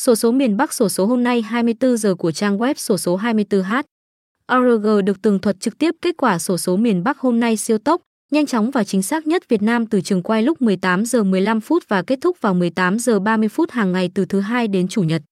Sổ số miền Bắc sổ số hôm nay 24 giờ của trang web sổ số 24h. ORG được tường thuật trực tiếp kết quả sổ số miền Bắc hôm nay siêu tốc, nhanh chóng và chính xác nhất Việt Nam từ trường quay lúc 18 giờ 15 phút và kết thúc vào 18 giờ 30 phút hàng ngày từ thứ hai đến chủ nhật.